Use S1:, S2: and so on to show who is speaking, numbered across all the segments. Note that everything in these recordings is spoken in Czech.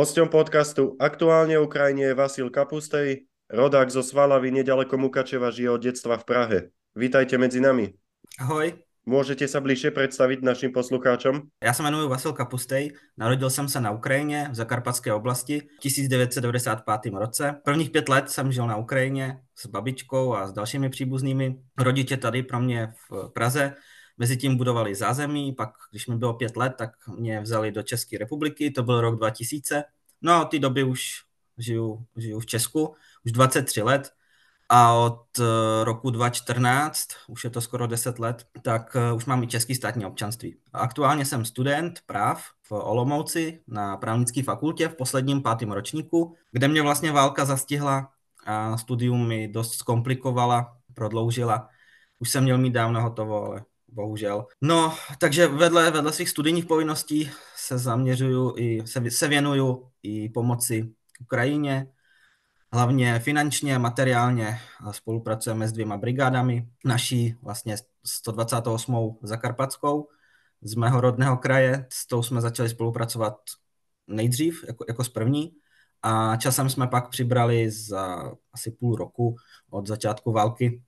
S1: Hosťom podcastu Aktuálne Ukrajine je Vasil Kapustej, rodák zo Svalavy nedaleko Mukačeva, žije od detstva v Prahe. Vítajte medzi nami.
S2: Ahoj.
S1: Můžete se bližšie představit našim poslucháčom?
S2: Já se jmenuji Vasil Kapustej, narodil jsem se na Ukrajině v Zakarpatské oblasti v 1995 roce. Prvních pět let jsem žil na Ukrajině s babičkou a s dalšími příbuznými. Rodiče tady pro mě v Praze Mezitím budovali zázemí, pak když mi bylo pět let, tak mě vzali do České republiky, to byl rok 2000. No a od té doby už žiju, žiju v Česku, už 23 let a od eh, roku 2014, už je to skoro 10 let, tak eh, už mám i český státní občanství. Aktuálně jsem student práv v Olomouci na právnické fakultě v posledním pátém ročníku, kde mě vlastně válka zastihla a studium mi dost zkomplikovala, prodloužila. Už jsem měl mít dávno hotovo, ale bohužel. No, takže vedle, vedle svých studijních povinností se zaměřuju i, se, se věnuju i pomoci Ukrajině, hlavně finančně, materiálně spolupracujeme s dvěma brigádami, naší vlastně 128. Zakarpatskou z mého rodného kraje, s tou jsme začali spolupracovat nejdřív, jako, jako s první, a časem jsme pak přibrali za asi půl roku od začátku války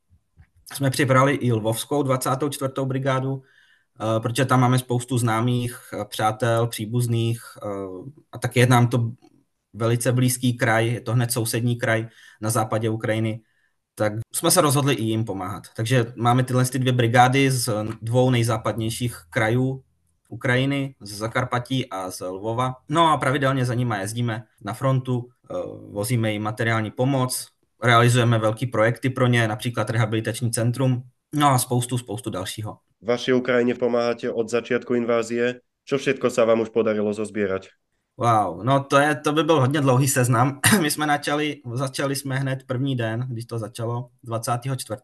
S2: jsme přibrali i Lvovskou 24. brigádu, eh, protože tam máme spoustu známých, eh, přátel, příbuzných eh, a taky je nám to velice blízký kraj, je to hned sousední kraj na západě Ukrajiny, tak jsme se rozhodli i jim pomáhat. Takže máme tyhle ty dvě brigády z dvou nejzápadnějších krajů Ukrajiny, z Zakarpatí a z Lvova. No a pravidelně za nimi jezdíme na frontu, vozíme jim materiální pomoc, realizujeme velký projekty pro ně, například rehabilitační centrum, no a spoustu, spoustu dalšího.
S1: Vaši Ukrajině pomáháte od začátku invázie. Co všetko se vám už podarilo zozbírat?
S2: Wow, no to, je, to by byl hodně dlouhý seznam. My jsme načali, začali jsme hned první den, když to začalo, 24.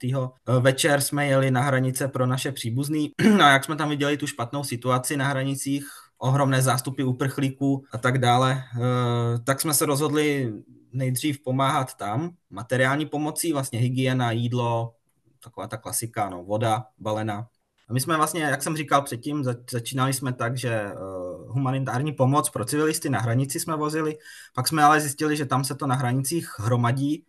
S2: Večer jsme jeli na hranice pro naše příbuzný no a jak jsme tam viděli tu špatnou situaci na hranicích, ohromné zástupy uprchlíků a tak dále, eh, tak jsme se rozhodli nejdřív pomáhat tam, materiální pomocí, vlastně hygiena, jídlo, taková ta klasika, no, voda, balena. A my jsme vlastně, jak jsem říkal předtím, začínali jsme tak, že uh, humanitární pomoc pro civilisty na hranici jsme vozili, pak jsme ale zjistili, že tam se to na hranicích hromadí,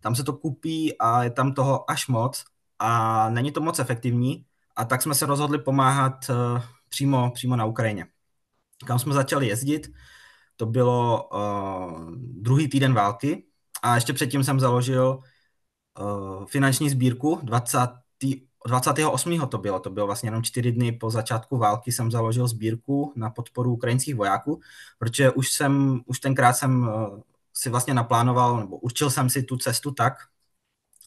S2: tam se to kupí a je tam toho až moc a není to moc efektivní a tak jsme se rozhodli pomáhat uh, přímo, přímo na Ukrajině. Kam jsme začali jezdit, to bylo uh, druhý týden války a ještě předtím jsem založil uh, finanční sbírku 20. 28. to bylo, to bylo vlastně jenom čtyři dny po začátku války jsem založil sbírku na podporu ukrajinských vojáků, protože už jsem, už tenkrát jsem uh, si vlastně naplánoval, nebo určil jsem si tu cestu tak,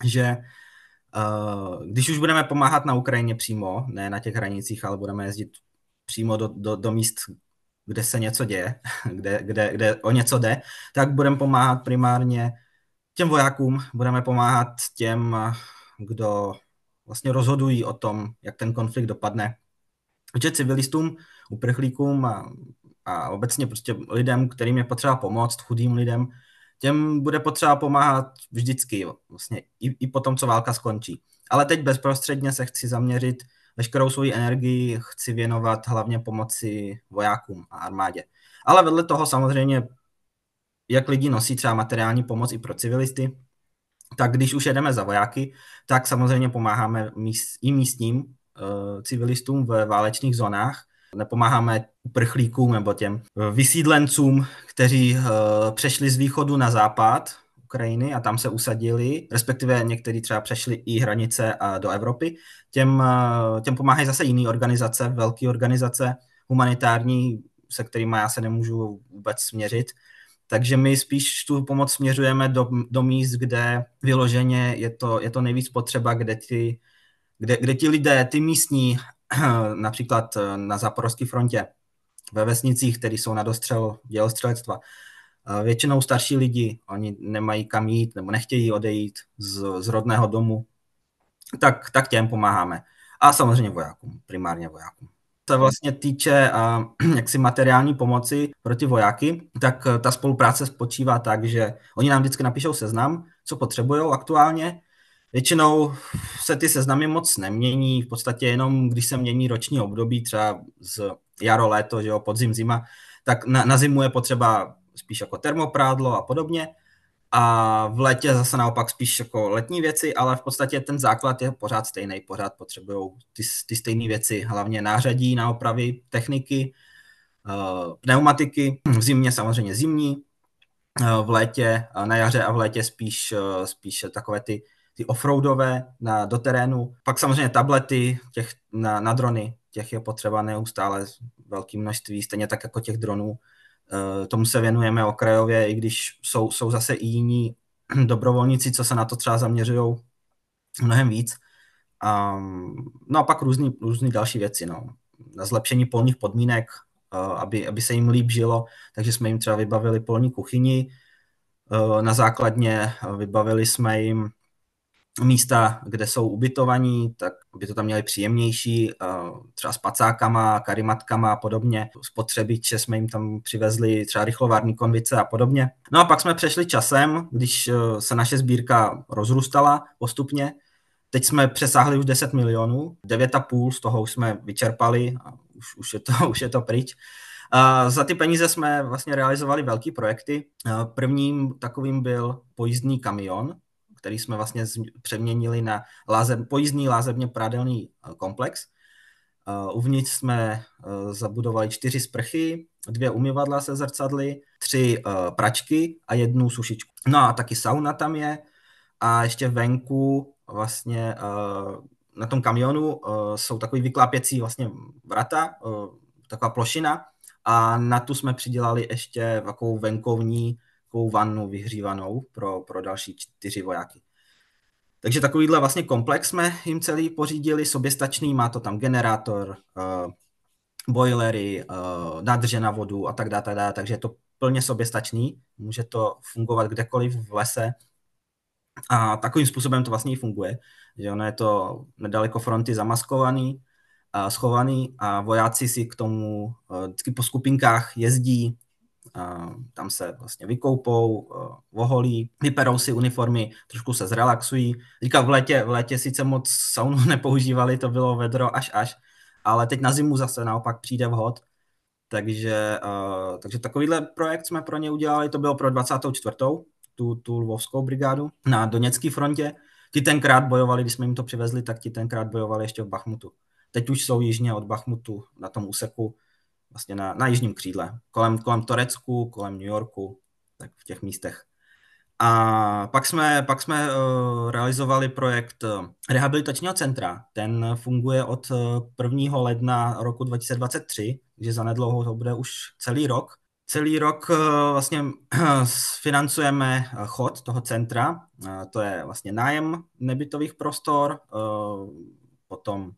S2: že uh, když už budeme pomáhat na Ukrajině přímo, ne na těch hranicích, ale budeme jezdit přímo do, do, do míst, kde se něco děje, kde, kde, kde o něco jde, tak budeme pomáhat primárně těm vojákům, budeme pomáhat těm, kdo vlastně rozhodují o tom, jak ten konflikt dopadne. Protože civilistům, uprchlíkům a, a obecně prostě lidem, kterým je potřeba pomoct, chudým lidem, těm bude potřeba pomáhat vždycky, vlastně i, i po tom, co válka skončí. Ale teď bezprostředně se chci zaměřit veškerou svoji energii chci věnovat hlavně pomoci vojákům a armádě. Ale vedle toho samozřejmě, jak lidi nosí třeba materiální pomoc i pro civilisty, tak když už jedeme za vojáky, tak samozřejmě pomáháme i místním uh, civilistům v válečných zónách. Nepomáháme uprchlíkům nebo těm vysídlencům, kteří uh, přešli z východu na západ Ukrajiny a tam se usadili, respektive někteří třeba přešli i hranice do Evropy. Těm, těm pomáhají zase jiné organizace, velké organizace humanitární, se kterými já se nemůžu vůbec směřit. Takže my spíš tu pomoc směřujeme do, do míst, kde vyloženě je to, je to nejvíc potřeba, kde ti, kde, kde ti lidé, ty místní, například na záporovské frontě, ve vesnicích, které jsou na dostřel dělostřelectva, Většinou starší lidi, oni nemají kam jít nebo nechtějí odejít z, z rodného domu, tak, tak těm pomáháme. A samozřejmě vojákům, primárně vojákům. Co vlastně týče uh, jaksi materiální pomoci pro ty vojáky, tak uh, ta spolupráce spočívá tak, že oni nám vždycky napíšou seznam, co potřebují aktuálně. Většinou se ty seznamy moc nemění, v podstatě jenom když se mění roční období, třeba z jaro, léto, že jo, podzim, zima, tak na, na zimu je potřeba spíš jako termoprádlo a podobně. A v létě zase naopak spíš jako letní věci, ale v podstatě ten základ je pořád stejný, pořád potřebují ty, ty stejné věci, hlavně nářadí na opravy, techniky, uh, pneumatiky, v zimě samozřejmě zimní, uh, v létě, uh, na jaře a v létě spíš, spíš takové ty, ty offroadové na, do terénu. Pak samozřejmě tablety těch, na, na drony, těch je potřeba neustále velké množství, stejně tak jako těch dronů. Eh, tomu se věnujeme okrajově, i když jsou, jsou zase i jiní dobrovolníci, co se na to třeba zaměřují mnohem víc. Um, no a pak různý, různý další věci, no. Na zlepšení polních podmínek, uh, aby, aby se jim líp žilo, takže jsme jim třeba vybavili polní kuchyni, uh, na základně vybavili jsme jim místa, kde jsou ubytovaní, tak by to tam měli příjemnější, třeba s pacákama, karimatkama a podobně. Spotřebiče jsme jim tam přivezli třeba rychlovární konvice a podobně. No a pak jsme přešli časem, když e, se naše sbírka rozrůstala postupně, Teď jsme přesáhli už 10 milionů, 9,5 z toho už jsme vyčerpali a už, už, je, to, už je to pryč. A za ty peníze jsme vlastně realizovali velký projekty. Prvním takovým byl pojízdný kamion, který jsme vlastně přeměnili na lázeb, pojízdný lázebně prádelný eh, komplex. Eh, uvnitř jsme eh, zabudovali čtyři sprchy, dvě umyvadla se zrcadly, tři pračky a jednu sušičku. No a taky sauna tam je a ještě venku vlastně na tom kamionu jsou takový vyklápěcí vlastně vrata, taková plošina a na tu jsme přidělali ještě takovou venkovní takovou vannu vyhřívanou pro, pro další čtyři vojáky. Takže takovýhle vlastně komplex jsme jim celý pořídili, soběstačný, má to tam generátor, uh, boilery, uh, nádrže na vodu a tak dále, tak takže je to plně soběstačný, může to fungovat kdekoliv v lese a takovým způsobem to vlastně i funguje, že ono je to nedaleko fronty zamaskovaný, a schovaný a vojáci si k tomu uh, vždycky po skupinkách jezdí, tam se vlastně vykoupou, voholí, vyperou si uniformy, trošku se zrelaxují. Říkám, v létě, v létě sice moc saunu nepoužívali, to bylo vedro až až, ale teď na zimu zase naopak přijde vhod, takže, uh, takže takovýhle projekt jsme pro ně udělali, to bylo pro 24. tu, tu lvovskou brigádu na Doněcké frontě. Ti tenkrát bojovali, když jsme jim to přivezli, tak ti tenkrát bojovali ještě v Bachmutu. Teď už jsou jižně od Bachmutu na tom úseku vlastně na, na jižním křídle, kolem, kolem Torecku, kolem New Yorku, tak v těch místech. A pak jsme, pak jsme uh, realizovali projekt uh, rehabilitačního centra. Ten funguje od 1. ledna roku 2023, takže zanedlouho to bude už celý rok. Celý rok vlastně financujeme chod toho centra, to je vlastně nájem nebytových prostor, potom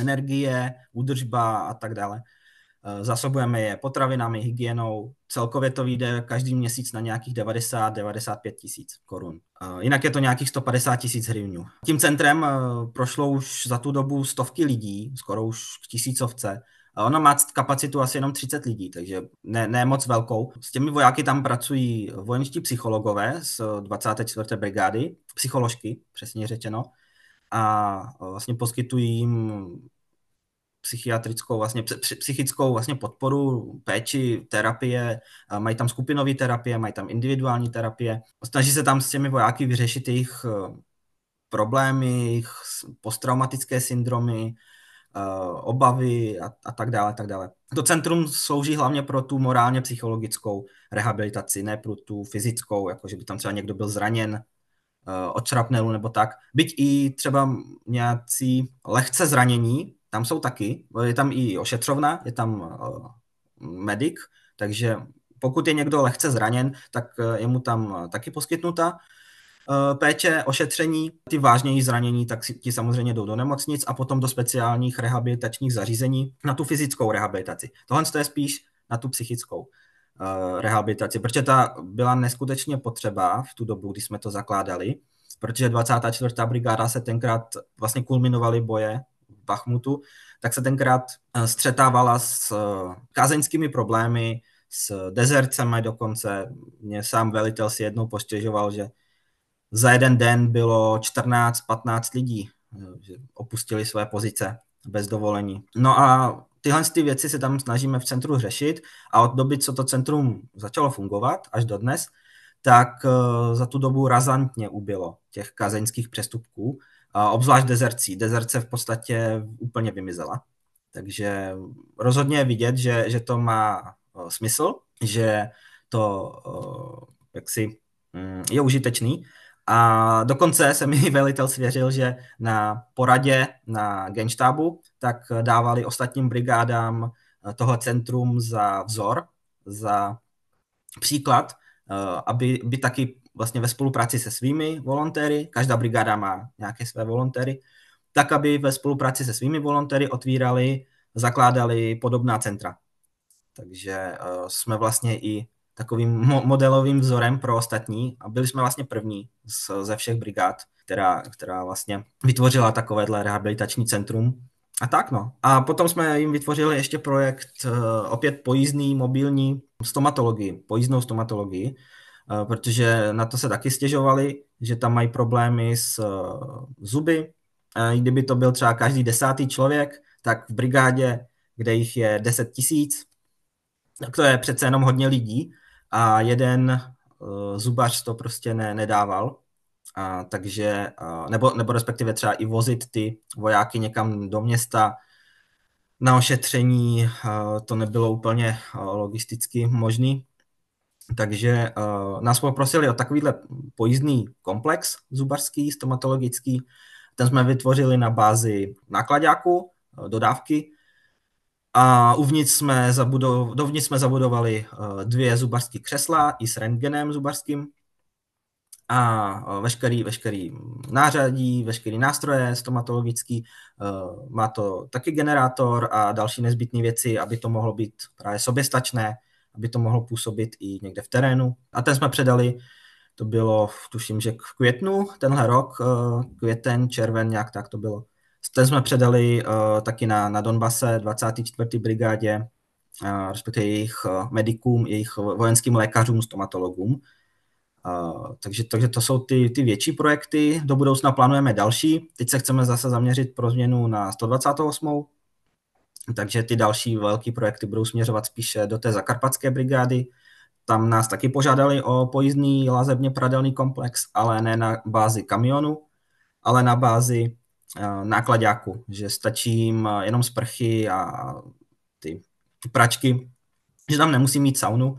S2: energie, údržba a tak dále. Eh, zasobujeme je potravinami, hygienou. Celkově to vyjde každý měsíc na nějakých 90-95 tisíc korun. Eh, jinak je to nějakých 150 tisíc hryvňů. Tím centrem eh, prošlo už za tu dobu stovky lidí, skoro už k tisícovce. Ono má kapacitu asi jenom 30 lidí, takže ne, ne moc velkou. S těmi vojáky tam pracují vojenští psychologové z 24. brigády, psycholožky, přesně řečeno, a vlastně poskytují jim psychiatrickou, vlastně psychickou vlastně podporu, péči, terapie, mají tam skupinové terapie, mají tam individuální terapie. Snaží se tam s těmi vojáky vyřešit jejich eh, problémy, jejich posttraumatické syndromy, eh, obavy a, a tak dále, tak dále. To centrum slouží hlavně pro tu morálně psychologickou rehabilitaci, ne pro tu fyzickou, jako že by tam třeba někdo byl zraněn eh, od šrapnelu nebo tak. Byť i třeba nějací lehce zranění, tam jsou taky, je tam i ošetřovna, je tam uh, medic, takže pokud je někdo lehce zraněn, tak eh, je mu tam eh, taky poskytnuta péče, ošetření, ty vážněji zranění, tak ti samozřejmě jdou do nemocnic a potom do speciálních rehabilitačních zařízení na tu fyzickou rehabilitaci. Tohle je spíš na tu psychickou rehabilitaci, protože ta byla neskutečně potřeba v tu dobu, kdy jsme to zakládali, protože 24. brigáda se tenkrát vlastně kulminovaly boje Bachmutu, tak se tenkrát eh, střetávala s eh, kázeňskými problémy, s dezercemi dokonce. Mě sám velitel si jednou postěžoval, že za jeden den bylo 14-15 lidí, eh, že opustili své pozice bez dovolení. No a tyhle ty věci se tam snažíme v centru řešit a od doby, co to centrum začalo fungovat až do dnes, tak za tu dobu razantně ubylo těch kazeňských přestupků, obzvlášť dezercí. Dezerce v podstatě úplně vymizela. Takže rozhodně je vidět, že, že to má smysl, že to jaksi mm, je užitečný. A dokonce se mi velitel svěřil, že na poradě na genštábu tak dávali ostatním brigádám toho centrum za vzor, za příklad, aby by taky vlastně ve spolupráci se svými volontéry, každá brigáda má nějaké své volontéry, tak aby ve spolupráci se svými volontéry otvírali, zakládali podobná centra. Takže uh, jsme vlastně i takovým mo- modelovým vzorem pro ostatní a byli jsme vlastně první z, ze všech brigád, která, která vlastně vytvořila takovéhle rehabilitační centrum. A tak no. A potom jsme jim vytvořili ještě projekt uh, opět pojízdný, mobilní stomatologii, pojízdnou stomatologii, protože na to se taky stěžovali, že tam mají problémy s uh, zuby. Uh, kdyby to byl třeba každý desátý člověk, tak v brigádě, kde jich je 10 tisíc, tak to je přece jenom hodně lidí a jeden zubař to prostě ne, nedával. A, takže, nebo, nebo respektive třeba i vozit ty vojáky někam do města na ošetření, to nebylo úplně logisticky možný. Takže uh, nás poprosili o takovýhle pojízdný komplex zubařský, stomatologický. Ten jsme vytvořili na bázi nákladáku, dodávky, a uvnitř jsme, zabudov, dovnitř jsme zabudovali uh, dvě zubařské křesla i s rentgenem zubařským a veškerý, veškerý nářadí, veškerý nástroje stomatologický. Má to taky generátor a další nezbytné věci, aby to mohlo být právě soběstačné, aby to mohlo působit i někde v terénu. A ten jsme předali, to bylo, tuším, že v květnu tenhle rok, květen, červen, nějak tak to bylo ten jsme předali uh, taky na, na Donbase 24. brigádě, uh, respektive jejich medikům, jejich vojenským lékařům, stomatologům. Uh, takže, takže to jsou ty, ty větší projekty. Do budoucna plánujeme další. Teď se chceme zase zaměřit pro změnu na 128. Takže ty další velké projekty budou směřovat spíše do té zakarpatské brigády. Tam nás taky požádali o pojízdný lazebně pradelný komplex, ale ne na bázi kamionu, ale na bázi Eh, nákladáku, že stačí jim eh, jenom sprchy a ty, ty pračky, že tam nemusí mít saunu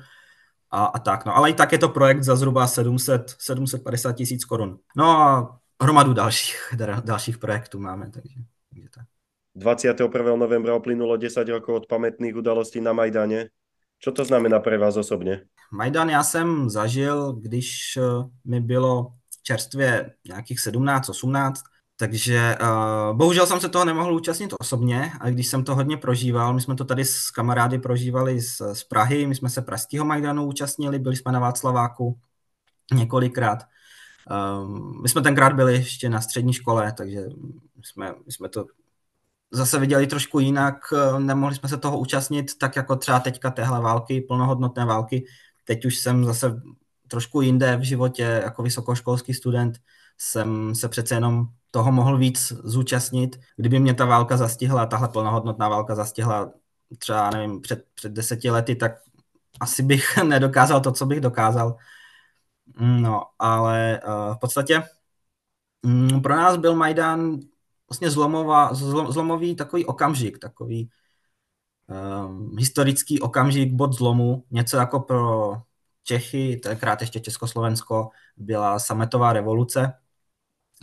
S2: a, a tak. No. Ale i tak je to projekt za zhruba 700, 750 tisíc korun. No a hromadu dalších, dalších projektů máme. Takže, takže tak.
S1: 21. novembra uplynulo 10 rokov od pamätných udalostí na Majdane. Co to znamená pro vás osobně?
S2: Majdan já jsem zažil, když eh, mi bylo čerstvě nějakých 17, 18, takže uh, bohužel jsem se toho nemohl účastnit osobně, a když jsem to hodně prožíval, my jsme to tady s kamarády prožívali z, z Prahy, my jsme se pražského Majdanu účastnili, byli jsme na Václaváku několikrát. Um, my jsme tenkrát byli ještě na střední škole, takže jsme, jsme to zase viděli trošku jinak, nemohli jsme se toho účastnit, tak jako třeba teďka téhle války, plnohodnotné války. Teď už jsem zase trošku jinde v životě, jako vysokoškolský student, jsem se přece jenom toho mohl víc zúčastnit. Kdyby mě ta válka zastihla, tahle plnohodnotná válka zastihla třeba, nevím, před, před deseti lety, tak asi bych nedokázal to, co bych dokázal. No, ale uh, v podstatě um, pro nás byl Majdan vlastně zlomová, zlom, zlomový takový okamžik, takový um, historický okamžik, bod zlomu, něco jako pro Čechy, tenkrát ještě Československo, byla sametová revoluce,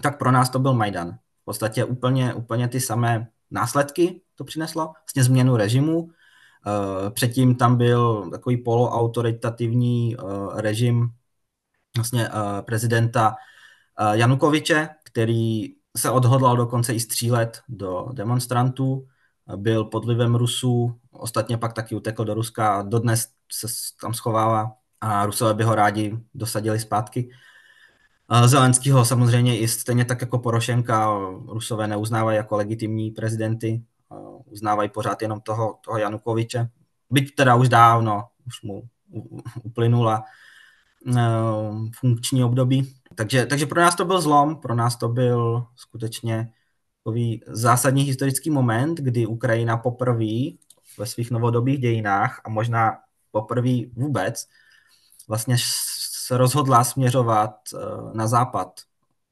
S2: tak pro nás to byl Majdan. V podstatě úplně, úplně ty samé následky to přineslo, vlastně změnu režimu. Eh, předtím tam byl takový poloautoritativní eh, režim vlastně prezidenta Janukoviče, který se odhodlal dokonce i střílet do demonstrantů, byl pod vlivem Rusů, ostatně pak taky utekl do Ruska a dodnes se tam schovává a Rusové by ho rádi dosadili zpátky. Zelenskýho samozřejmě i stejně tak jako Porošenka Rusové neuznávají jako legitimní prezidenty, uznávají pořád jenom toho, toho Janukoviče. Byť teda už dávno, už mu uplynula e, funkční období. Takže, takže pro nás to byl zlom, pro nás to byl skutečně takový zásadní historický moment, kdy Ukrajina poprvé ve svých novodobých dějinách a možná poprvé vůbec vlastně se rozhodla směřovat eh, na západ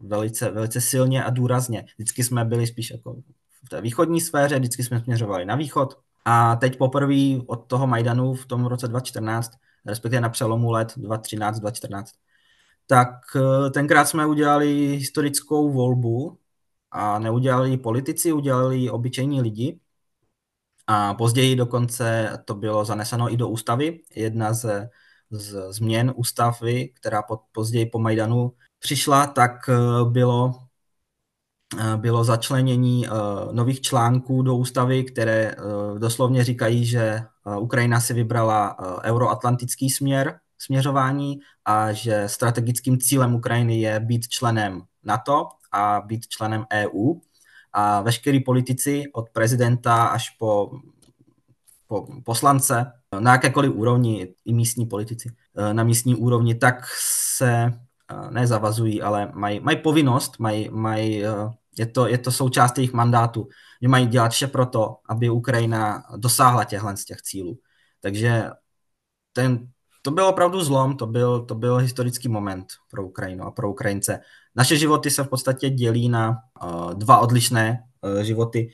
S2: velice, velice silně a důrazně. Vždycky jsme byli spíš jako v té východní sféře, vždycky jsme směřovali na východ a teď poprvé od toho Majdanu v tom roce 2014, respektive na přelomu let 2013-2014, tak eh, tenkrát jsme udělali historickou volbu a neudělali politici, udělali obyčejní lidi. A později dokonce to bylo zaneseno i do ústavy. Jedna ze z změn ústavy, která pod, později po Majdanu přišla, tak eh, bylo, eh, bylo začlenění nových článků do ústavy, které doslovně říkají, že Ukrajina si vybrala euroatlantický směr směřování a že strategickým cílem Ukrajiny je být členem NATO a být členem EU. A veškerý politici od prezidenta až po, po poslance na jakékoliv úrovni, i místní politici na místní úrovni, tak se eh, nezavazují, ale mají, mají povinnost, mají, mají, eh, je, to, je to součást jejich mandátu, že mají dělat vše pro to, aby Ukrajina dosáhla těchhle z těch cílů. Takže ten, to byl opravdu zlom, to byl, to byl historický moment pro Ukrajinu a pro Ukrajince. Naše životy se v podstatě dělí na uh, dva odlišné uh, životy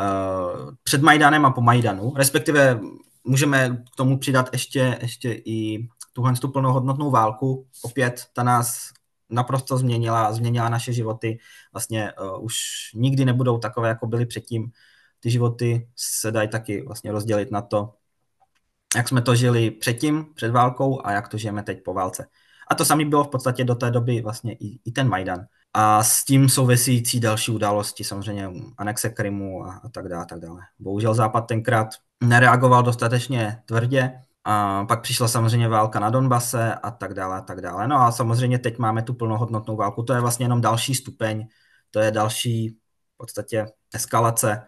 S2: uh, před Majdanem a po Majdanu, respektive můžeme k tomu přidat ještě, ještě i tuhle tu plnohodnotnou válku. Opět ta nás naprosto změnila, změnila naše životy. Vlastně uh, už nikdy nebudou takové, jako byly předtím. Ty životy se dají taky vlastně rozdělit na to, jak jsme to žili předtím, před válkou a jak to žijeme teď po válce. A to samé bylo v podstatě do té doby vlastně i, i ten Majdan. A s tím souvisící další události, samozřejmě anexe Krymu a, a tak dále, tak dále. Bohužel Západ tenkrát nereagoval dostatečně tvrdě, a pak přišla samozřejmě válka na Donbase a tak dále, a tak dále. No a samozřejmě teď máme tu plnohodnotnou válku, to je vlastně jenom další stupeň, to je další v podstatě eskalace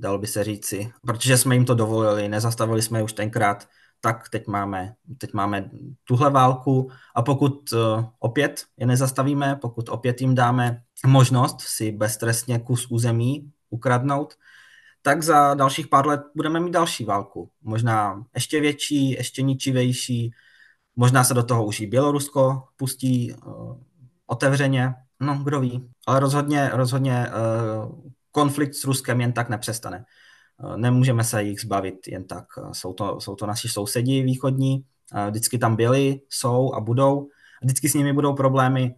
S2: dalo by se říci, protože jsme jim to dovolili, nezastavili jsme už tenkrát, tak teď máme, teď máme tuhle válku a pokud uh, opět je nezastavíme, pokud opět jim dáme možnost si beztrestně kus území ukradnout, tak za dalších pár let budeme mít další válku. Možná ještě větší, ještě ničivější, možná se do toho už i Bělorusko pustí uh, otevřeně, no kdo ví. Ale rozhodně, rozhodně uh, konflikt s Ruskem jen tak nepřestane. Eh, nemůžeme se jich zbavit jen tak. Eh, jsou to, jsou to naši sousedi východní, eh, vždycky tam byli, jsou a budou. Vždycky s nimi budou problémy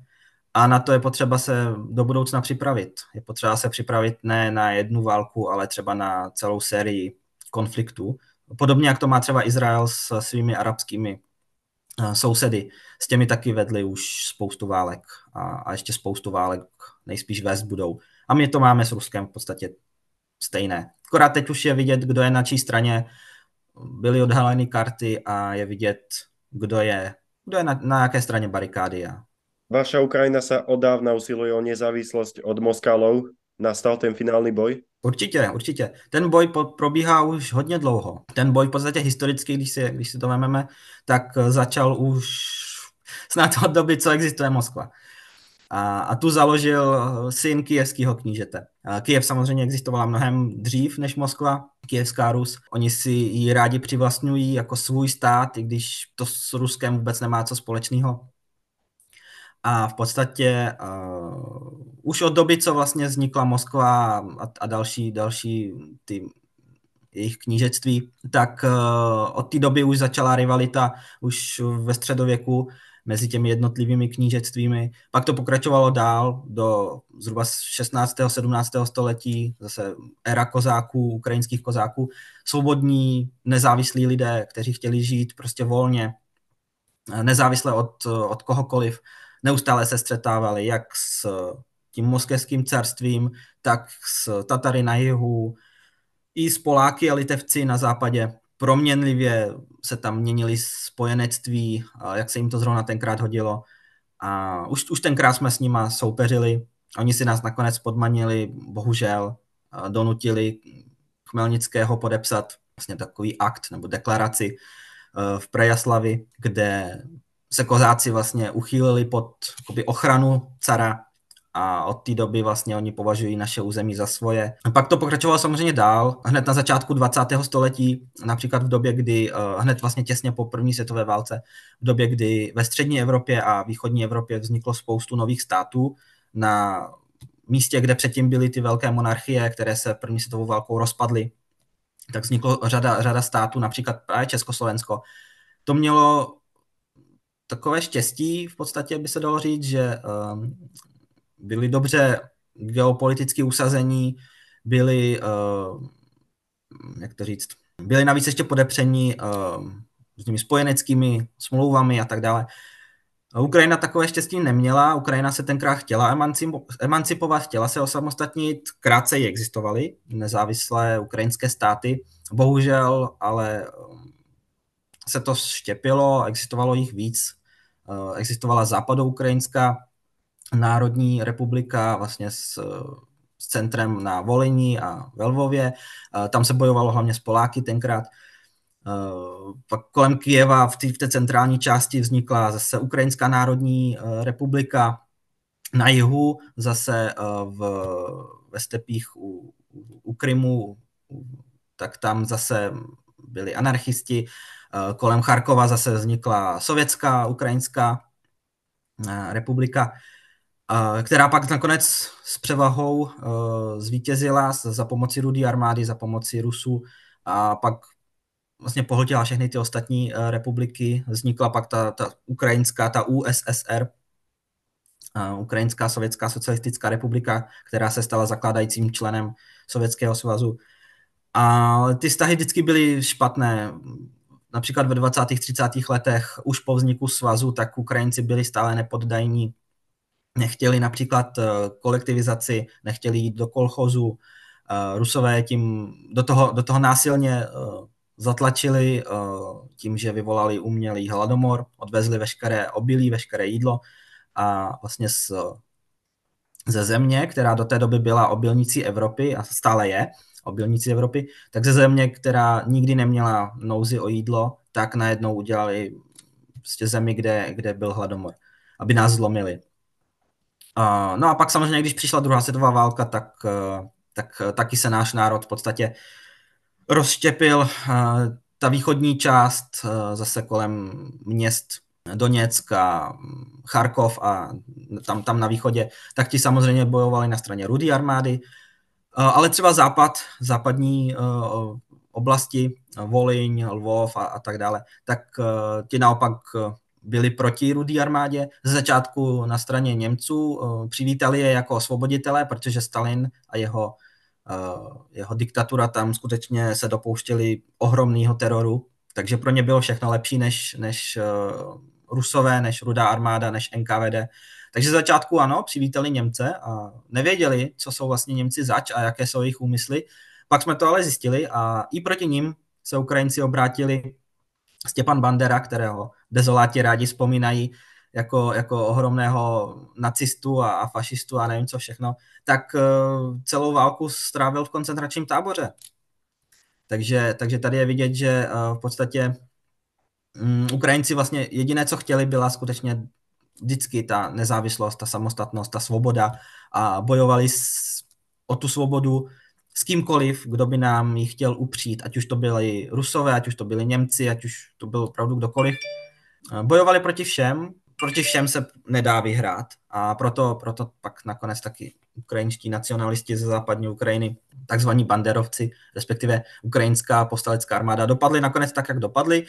S2: a na to je potřeba se do budoucna připravit. Je potřeba se připravit ne na jednu válku, ale třeba na celou sérii konfliktů. Podobně jak to má třeba Izrael s svými arabskými sousedy. S těmi taky vedli už spoustu válek a, a ještě spoustu válek nejspíš vést budou. A my to máme s Ruskem v podstatě stejné. Akorát teď už je vidět, kdo je na čí straně. Byly odhaleny karty a je vidět, kdo je, kdo je na, na jaké straně barikády. A...
S1: Vaša Ukrajina sa odávna usiluje o nezávislosť od Moskálov. Nastal ten finální boj?
S2: Určitě, určitě. Ten boj po, probíhá už hodně dlouho. Ten boj v podstatě historicky, když si, když si to vezmeme, tak začal už snad od doby, co existuje Moskva a, a tu založil syn kijevského knížete. Kijev samozřejmě existovala mnohem dřív než Moskva, Kijevská Rus. Oni si ji rádi přivlastňují jako svůj stát, i když to s Ruskem vůbec nemá co společného. A v podstatě uh, už od doby, co vlastně vznikla Moskva a, a další, další ty jejich knížectví, tak uh, od té doby už začala rivalita už ve středověku mezi těmi jednotlivými knížectvími. Pak to pokračovalo dál do zhruba 16. 17. století, zase era kozáků, ukrajinských kozáků, svobodní, nezávislí lidé, kteří chtěli žít prostě volně, nezávisle od, od kohokoliv, neustále se střetávali jak s tím moskevským carstvím, tak s Tatary na jihu, i s Poláky a Litevci na západě proměnlivě se tam měnili spojenectví, jak se jim to zrovna tenkrát hodilo. A už, už tenkrát jsme s nima soupeřili. Oni si nás nakonec podmanili, bohužel, donutili Chmelnického podepsat vlastně takový akt nebo deklaraci e, v Prejaslavi, kde se kozáci vlastně uchýlili pod ochranu cara a od té doby vlastně oni považují naše území za svoje. A pak to pokračovalo samozřejmě dál, hned na začátku 20. století, například v době, kdy, eh, hned vlastně těsně po první světové válce, v době, kdy ve střední Evropě a východní Evropě vzniklo spoustu nových států na místě, kde předtím byly ty velké monarchie, které se první světovou válkou rozpadly, tak vzniklo řada, řada států, například právě Československo. To mělo takové štěstí, v podstatě by se dalo říct, že um, byli dobře geopoliticky usazení, byli, uh, jak to říct, byli navíc ještě podepření uh, s těmi spojeneckými smlouvami a tak dále. Ukrajina takové štěstí neměla, Ukrajina se tenkrát chtěla emancipovat, chtěla se osamostatnit, krátce ji existovaly nezávislé ukrajinské státy, bohužel ale um, se to štěpilo, existovalo jich víc, existovala západoukrajinská národní republika vlastně s, s centrem na Volení a ve Lvově, uh, tam se bojovalo hlavně s Poláky tenkrát, Eh, pak kolem Kijeva v té, v té centrální části vznikla zase Ukrajinská národní eh, republika, na jihu zase v, ve stepích u, u Krymu, tak tam zase byli anarchisti. Kolem Charkova zase vznikla sovětská ukrajinská republika, která pak nakonec s převahou zvítězila za pomoci rudé armády, za pomoci Rusů a pak vlastně pohltila všechny ty ostatní uh, republiky. Vznikla pak ta, ta ukrajinská, ta USSR, uh, Ukrajinská sovětská socialistická republika, která se stala zakládajícím členem Sovětského svazu. A ty vztahy vždycky byly špatné. Například ve 20. 30. letech už po vzniku svazu, tak Ukrajinci byli stále nepoddajní. Nechtěli například eh, kolektivizaci, nechtěli jít do kolchozu. Rusové tím do toho, do toho násilně zatlačili uh, tím, že vyvolali umělý hladomor, odvezli veškeré obilí, veškeré jídlo a vlastně z, ze země, která do té doby byla obilnicí Evropy a stále je obilnicí Evropy, tak ze země, která nikdy neměla nouzi o jídlo, tak najednou udělali prostě zemi, kde, kde byl hladomor, aby nás zlomili. No a pak samozřejmě, když přišla druhá světová válka, tak, uh, tak taky se náš národ v podstatě rozštěpil. Eh, ta východní část eh, zase kolem měst Doněck a Charkov a tam, tam na východě, tak ti samozřejmě bojovali na straně rudé armády, eh, ale třeba západ, západní oblasti, Voliň, Lvov a, a tak dále, tak ti naopak byli proti rudé armádě. Ze začátku na straně Němců přivítali je jako osvoboditelé, protože Stalin a jeho Eh, jeho diktatura tam skutečně se dopouštěli ohromného teroru, takže pro ně bylo všechno lepší než, než eh, Rusové, než Rudá armáda, než NKVD. Takže z začátku ano, přivítali Němce a nevěděli, co jsou vlastně Němci zač a jaké jsou jejich úmysly. Pak jsme to ale zjistili a i proti ním se Ukrajinci obrátili Stepan Bandera, kterého dezoláti rádi vzpomínají, jako, jako ohromného nacistu a, a fašistu a nevím co všechno, tak uh, celou válku strávil v koncentračním táboře. Takže, takže tady je vidět, že uh, v podstatě um, Ukrajinci vlastně jediné, co chtěli, byla skutečně vždycky ta nezávislost, ta samostatnost, ta svoboda a bojovali s, o tu svobodu s kýmkoliv, kdo by nám ji chtěl upřít, ať už to byli Rusové, ať už to byli Němci, ať už to byl opravdu kdokoliv. Bojovali proti všem proti všem se nedá vyhrát a proto, proto pak nakonec taky ukrajinští nacionalisti ze západní Ukrajiny, takzvaní banderovci, respektive ukrajinská postalecká armáda, dopadly nakonec tak, jak dopadly.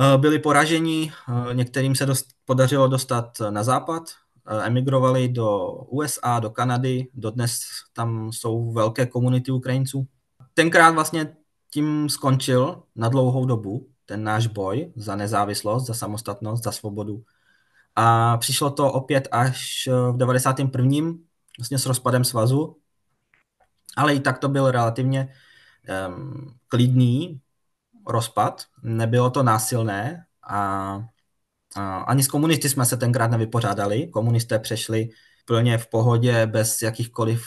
S2: Eh, byli poraženi, eh, některým se dost, podařilo dostat na západ, eh, emigrovali do USA, do Kanady, dodnes tam jsou velké komunity Ukrajinců. Tenkrát vlastně tím skončil na dlouhou dobu ten náš boj za nezávislost, za samostatnost, za svobodu a přišlo to opět až eh, v 91. vlastně s rozpadem svazu, ale i tak to byl relativně um, klidný rozpad, nebylo to násilné a ani s komunisty jsme se tenkrát nevypořádali. Komunisté přešli plně v pohodě, bez jakýchkoliv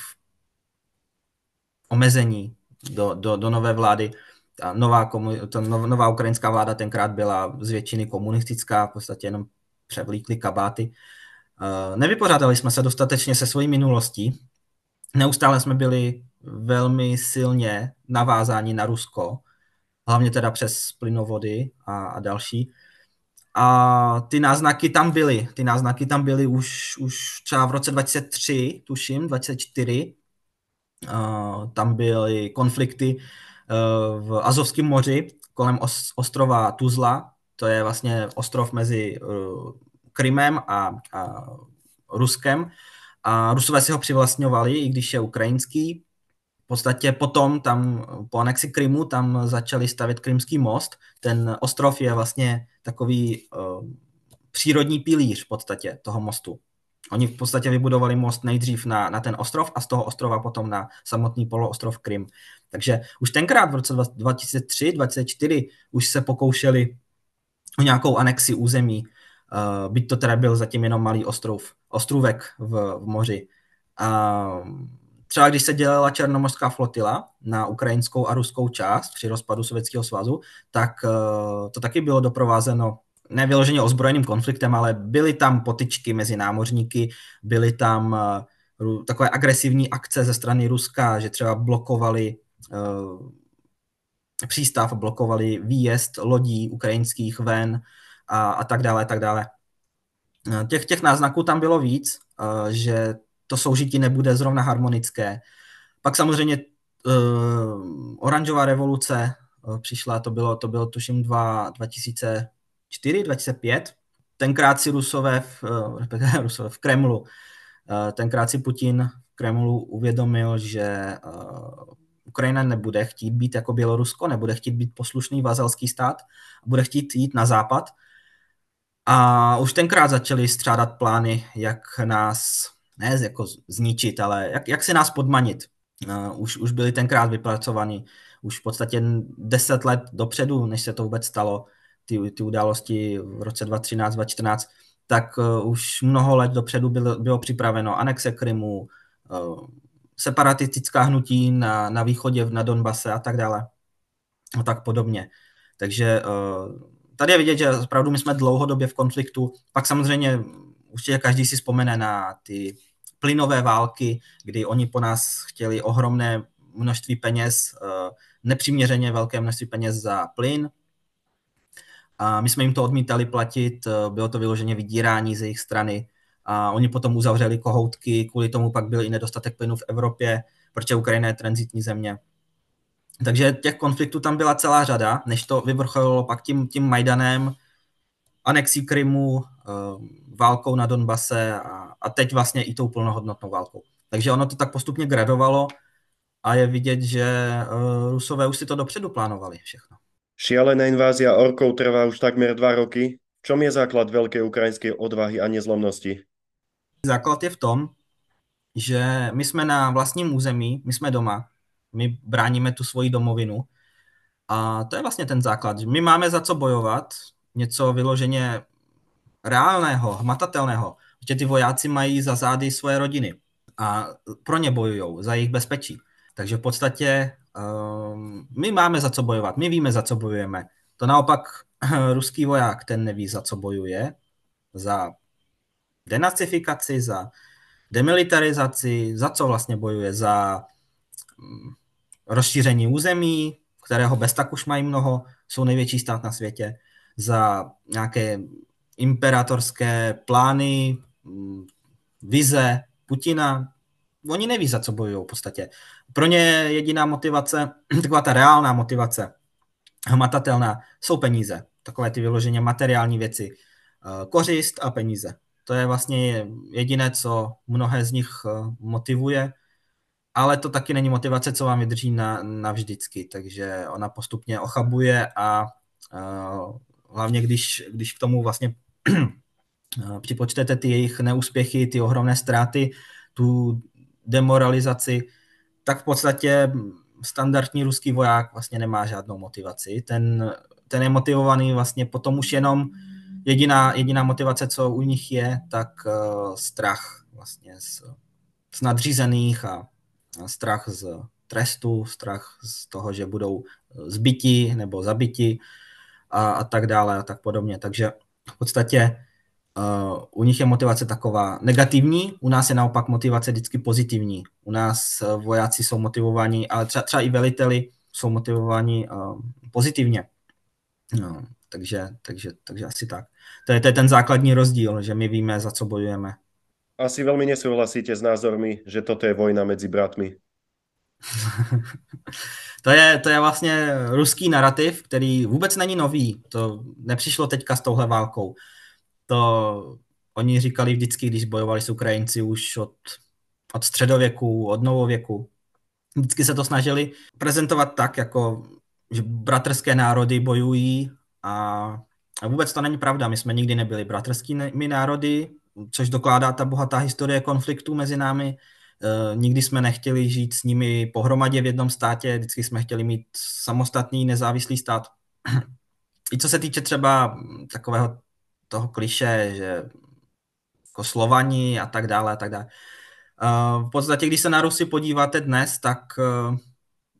S2: omezení do, do, do nové vlády. Ta nová, komu, ta nová ukrajinská vláda tenkrát byla z většiny komunistická, v podstatě jenom převlíkli kabáty. Nevypořádali jsme se dostatečně se svojí minulostí. Neustále jsme byli velmi silně navázáni na Rusko, hlavně teda přes plynovody a, a další. A ty náznaky tam byly. Ty náznaky tam byly už, už třeba v roce 2003, tuším, 2004. Uh, tam byly konflikty uh, v Azovském moři kolem os, ostrova Tuzla. To je vlastně ostrov mezi uh, Krymem a, a Ruskem. A Rusové si ho přivlastňovali, i když je ukrajinský. Podstatě potom tam po anexi Krymu tam začali stavět Krymský most. Ten ostrov je vlastně takový uh, přírodní pilíř v podstatě toho mostu. Oni v podstatě vybudovali most nejdřív na, na ten ostrov a z toho ostrova potom na samotný poloostrov Krym. Takže už tenkrát v roce 2003-2004 už se pokoušeli o nějakou anexi území, uh, byť to teda byl zatím jenom malý ostrov, ostrůvek v, v moři. Uh, třeba když se dělala černomorská flotila na ukrajinskou a ruskou část při rozpadu Sovětského svazu, tak uh, to taky bylo doprovázeno nevyloženě ozbrojeným konfliktem, ale byly tam potyčky mezi námořníky, byly tam uh, takové agresivní akce ze strany Ruska, že třeba blokovali uh, přístav, blokovali výjezd lodí ukrajinských ven a, a tak dále, tak dále. Těch, těch náznaků tam bylo víc, že to soužití nebude zrovna harmonické. Pak samozřejmě uh, oranžová revoluce uh, přišla, to bylo, to bylo tuším dva, 2004, 2005. Tenkrát si Rusové v, uh, Rusové v Kremlu, uh, tenkrát si Putin v Kremlu uvědomil, že uh, Ukrajina nebude chtít být jako Bělorusko, nebude chtít být poslušný vazalský stát, bude chtít jít na západ. A už tenkrát začali střádat plány, jak nás ne jako zničit, ale jak, jak si nás podmanit. Uh, už, už byly tenkrát vypracovaný, už v podstatě deset let dopředu, než se to vůbec stalo, ty, ty události v roce 2013, 2014, tak uh, už mnoho let dopředu bylo, bylo připraveno anexe Krymu, uh, separatistická hnutí na, na východě, na Donbase a tak dále. A tak podobně. Takže uh, tady je vidět, že opravdu my jsme dlouhodobě v konfliktu. Pak samozřejmě určitě každý si vzpomene na ty plynové války, kdy oni po nás chtěli ohromné množství peněz, eh, nepřiměřeně velké množství peněz za plyn. A my jsme jim to odmítali platit, eh, bylo to vyloženě vydírání z jejich strany. A oni potom uzavřeli kohoutky, kvůli tomu pak byl i nedostatek plynu v Evropě, protože Ukrajina je transitní země. Takže těch konfliktů tam byla celá řada, než to vyvrcholilo pak tím, tím Majdanem, anexí Krymu, eh, válkou na Donbase a, a teď vlastně i tou plnohodnotnou válkou. Takže ono to tak postupně gradovalo a je vidět, že uh, Rusové už si to dopředu plánovali všechno.
S1: Šialená invázia orkov trvá už takmer dva roky. V čom je základ veľkej ukrajinskej odvahy a nezlomnosti?
S2: Základ je v tom, že my jsme na vlastním území, my jsme doma, my bráníme tu svoji domovinu a to je vlastně ten základ. My máme za co bojovat, něco vyloženě reálného, hmatatelného, že ty vojáci mají za zády svoje rodiny a pro ně bojují, za jejich bezpečí. Takže v podstatě um, my máme za co bojovat, my víme, za co bojujeme. To naopak ruský voják, ten neví, za co bojuje, za denacifikaci, za demilitarizaci, za co vlastně bojuje, za um, rozšíření území, kterého bez tak už mají mnoho, jsou největší stát na světě, za nějaké imperatorské plány, mm, vize Putina, oni neví, za co bojují v podstatě. Pro ně jediná motivace, taková ta reálná motivace, hmatatelná, jsou peníze. Takové ty vyloženě materiální věci. Eh, kořist a peníze. To je vlastně jediné, co mnohé z nich eh, motivuje, ale to taky není motivace, co vám vydrží na, navždycky, takže ona postupně ochabuje a uh, hlavně když, když k tomu vlastně připočtete ty jejich neúspěchy, ty ohromné ztráty, tu demoralizaci, tak v podstatě standardní ruský voják vlastně nemá žádnou motivaci. Ten, ten je motivovaný vlastně potom už jenom jediná, jediná motivace, co u nich je, tak uh, strach vlastně z, z nadřízených a, a strach z trestu, strach z toho, že budou zbyti nebo zabiti a, a tak dále a tak podobně. Takže v podstatě Uh, u nich je motivace taková negativní, u nás je naopak motivace vždycky pozitivní. U nás uh, vojáci jsou motivováni, ale třeba, třeba i veliteli jsou motivováni uh, pozitivně. No, takže, takže, takže asi tak. To je, to je ten základní rozdíl, že my víme, za co bojujeme.
S1: Asi velmi nesouhlasíte s názormi, že toto je vojna mezi bratmi.
S2: to, je, to je vlastně ruský narrativ, který vůbec není nový. To nepřišlo teďka s touhle válkou. To oni říkali vždycky, když bojovali s Ukrajinci už od, od středověku, od novověku. Vždycky se to snažili prezentovat tak, jako že bratrské národy bojují a, a vůbec to není pravda. My jsme nikdy nebyli bratrskými národy, což dokládá ta bohatá historie konfliktů mezi námi. E, nikdy jsme nechtěli žít s nimi pohromadě v jednom státě, vždycky jsme chtěli mít samostatný nezávislý stát. I co se týče třeba takového toho kliše, že jako Slovani a tak dále a tak dále. E, v podstatě, když se na Rusy podíváte dnes, tak e,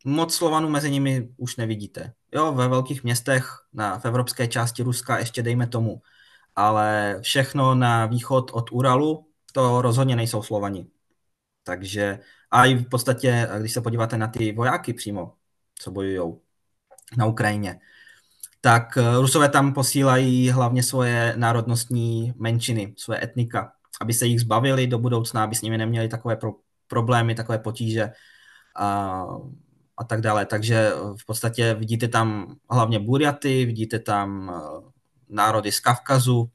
S2: moc Slovanů mezi nimi už nevidíte. Jo, ve velkých městech na, v evropské části Ruska ještě dejme tomu, ale všechno na východ od Uralu, to rozhodně nejsou Slovani. Takže a i v podstatě, když se podíváte na ty vojáky přímo, co bojují na Ukrajině, tak eh, Rusové tam posílají hlavně svoje národnostní menšiny, svoje etnika, aby se jich zbavili do budoucna, aby s nimi neměli takové pro, problémy, takové potíže. A a tak dále. Takže eh, v podstatě vidíte tam hlavně Burjaty, vidíte tam eh, národy z Kavkazu,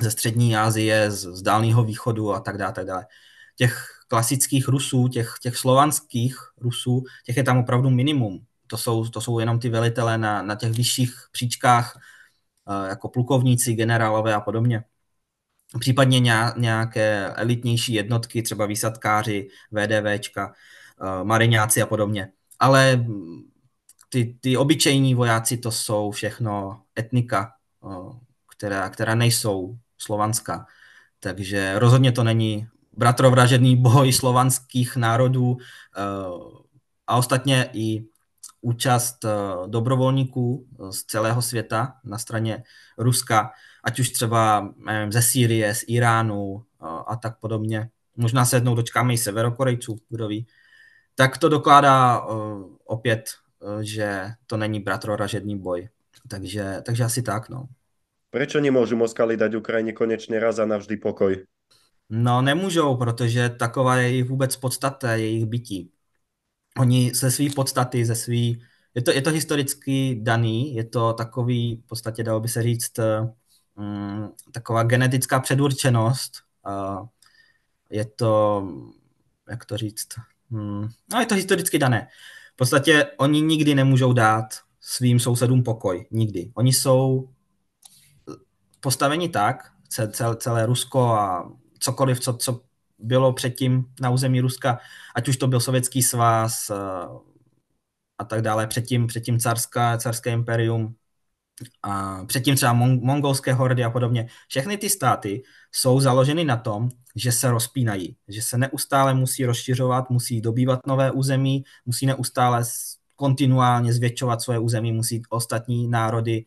S2: ze střední Asie, z, z Dálného východu a tak dále, tak dále. Těch klasických Rusů, těch, těch slovanských Rusů, těch je tam opravdu minimum. To jsou, to jsou jenom ty velitelé na, na těch vyšších příčkách, eh, jako plukovníci, generálové a podobně. Případně nějaké elitnější jednotky, třeba výsadkáři, VDVčka, mariňáci a podobně ale ty, ty obyčejní vojáci to jsou všechno etnika, která, která nejsou slovanská. Takže rozhodně to není bratrovražedný boj slovanských národů a ostatně i účast dobrovolníků z celého světa na straně Ruska, ať už třeba nevím, ze Sýrie, z Iránu a tak podobně. Možná se jednou dočkáme i severokorejců, kdo ví tak to dokládá opět, že to není bratroražedný boj. Takže, takže asi tak, no.
S1: Proč nemůžu Moskali dať Ukrajině konečně raz a navždy pokoj?
S2: No nemůžou, protože taková je jejich vůbec podstata, jejich bytí. Oni ze své podstaty, ze svý, je to, je to historicky daný, je to takový, v podstatě dalo by se říct, um, taková genetická předurčenost. Uh, je to, jak to říct, Hmm. No je to historicky dané. V podstatě oni nikdy nemůžou dát svým sousedům pokoj. Nikdy. Oni jsou postaveni tak, celé Rusko a cokoliv, co, co bylo předtím na území Ruska, ať už to byl Sovětský svaz eh, a tak dále, předtím, předtím carská, carské imperium, a předtím třeba mong- mongolské hordy a podobně. Všechny ty státy jsou založeny na tom, že se rozpínají, že se neustále musí rozšiřovat, musí dobývat nové území, musí neustále kontinuálně zvětšovat svoje území, musí ostatní národy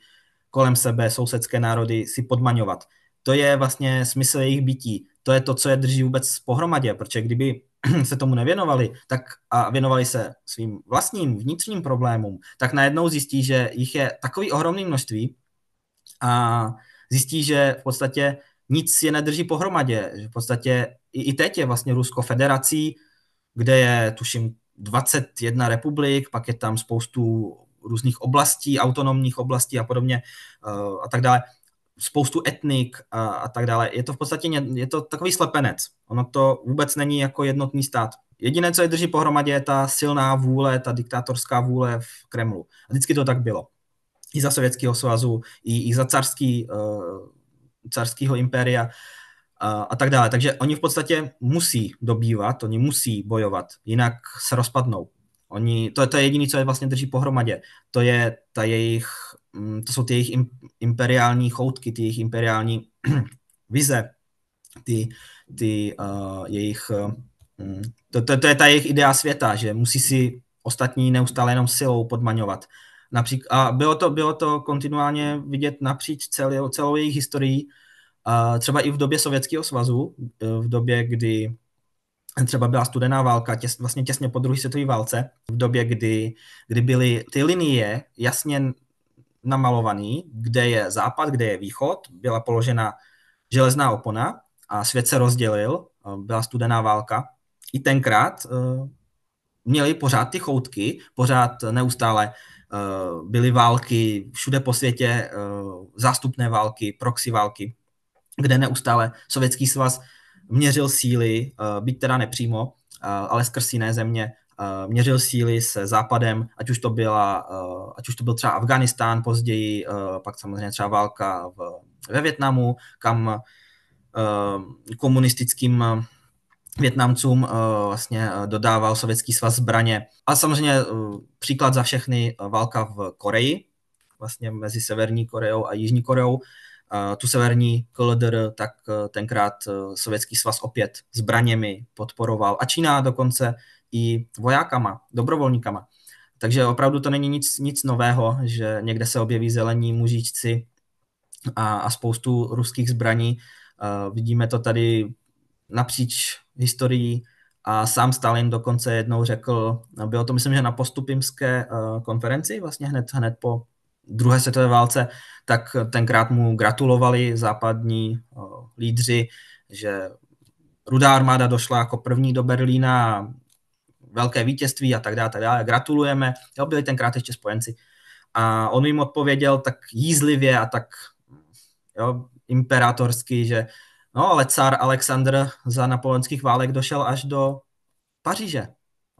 S2: kolem sebe, sousedské národy si podmaňovat. To je vlastně smysl jejich bytí. To je to, co je drží vůbec pohromadě, protože kdyby se tomu nevěnovali tak a věnovali se svým vlastním vnitřním problémům, tak najednou zjistí, že jich je takový ohromný množství a zjistí, že v podstatě nic je nedrží pohromadě. Že v podstatě i, i teď je vlastně Rusko federací, kde je, tuším, 21 republik, pak je tam spoustu různých oblastí, autonomních oblastí a podobně uh, a tak dále spoustu etnik a, a tak dále. Je to v podstatě je to takový slepenec. Ono to vůbec není jako jednotný stát. Jediné, co je drží pohromadě, je ta silná vůle, ta diktátorská vůle v Kremlu. A vždycky to tak bylo. I za Sovětského svazu, i, i za carský, uh, carského impéria a, a tak dále. Takže oni v podstatě musí dobývat, oni musí bojovat, jinak se rozpadnou. Oni, to, to je jediné, co je vlastně drží pohromadě. To je ta jejich to jsou ty jejich imperiální choutky, ty jejich imperiální vize, ty, ty uh, jejich, uh, to, to, to je ta jejich idea světa, že musí si ostatní neustále jenom silou podmaňovat. Například, a bylo to, bylo to kontinuálně vidět napříč celý, celou jejich historií třeba i v době Sovětského svazu, v době, kdy třeba byla studená válka, těs, vlastně těsně po druhé světové válce, v době, kdy, kdy byly ty linie jasně namalované, kde je západ, kde je východ, byla položena železná opona a svět se rozdělil, byla studená válka. I tenkrát uh, měli pořád ty choutky, pořád neustále uh, byly války všude po světě, zástupné války, proxy války, kde neustále Sovětský svaz měřil síly, byť teda nepřímo, ale skrz jiné země, měřil síly se západem, ať už to, byla, ať už to byl třeba Afganistán později, pak samozřejmě třeba válka v, ve Větnamu, kam komunistickým Větnamcům vlastně dodával Sovětský svaz zbraně. A samozřejmě příklad za všechny válka v Koreji, vlastně mezi Severní Koreou a Jižní Koreou, tu severní KLDR, tak eh, tenkrát eh, Sovětský svaz opět zbraněmi podporoval a Čína dokonce i vojákama, dobrovolníkama. Takže opravdu to není nic, nic nového, že někde se objeví zelení mužičci a, a spoustu ruských zbraní. Uh, vidíme to tady napříč historií a sám Stalin dokonce jednou řekl, bylo to myslím, že na postupimské uh, konferenci, vlastně hned, hned po druhé světové válce, tak tenkrát mu gratulovali západní lídři, že rudá armáda došla jako první do Berlína, velké vítězství a tak dále, tak dále. Gratulujeme. Jo, byli tenkrát ještě spojenci. A on jim odpověděl tak jízlivě a tak jo, imperatorsky, že no, ale cár Alexandr za napoleonských válek došel až do Paříže.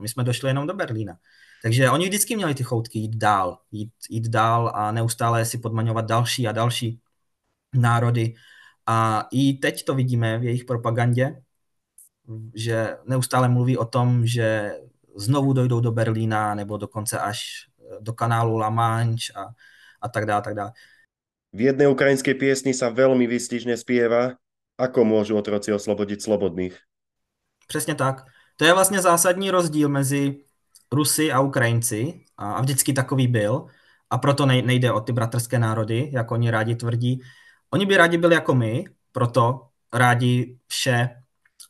S2: My jsme došli jenom do Berlína. Takže oni vždycky měli ty choutky jít dál, jít, jít dál a neustále si podmaňovat další a další národy. A i teď to vidíme v jejich propagandě, že neustále mluví o tom, že znovu dojdou do Berlína nebo dokonce až do kanálu La Manche a, a tak dále, tak dále.
S1: V jednej ukrajinskej piesni sa veľmi výstižne spieva, ako môžu otroci oslobodiť slobodných.
S2: Přesně tak. To je vlastně zásadní rozdíl mezi Rusy a Ukrajinci a vždycky takový byl a proto nejde o ty bratrské národy, jak oni rádi tvrdí. Oni by rádi byli jako my, proto rádi vše